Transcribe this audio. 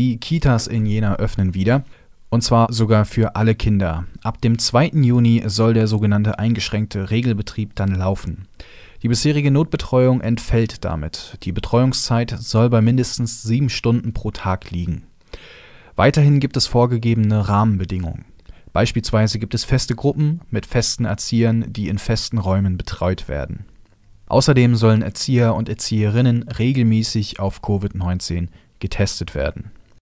Die Kitas in Jena öffnen wieder. Und zwar sogar für alle Kinder. Ab dem 2. Juni soll der sogenannte eingeschränkte Regelbetrieb dann laufen. Die bisherige Notbetreuung entfällt damit. Die Betreuungszeit soll bei mindestens sieben Stunden pro Tag liegen. Weiterhin gibt es vorgegebene Rahmenbedingungen. Beispielsweise gibt es feste Gruppen mit festen Erziehern, die in festen Räumen betreut werden. Außerdem sollen Erzieher und Erzieherinnen regelmäßig auf Covid-19 getestet werden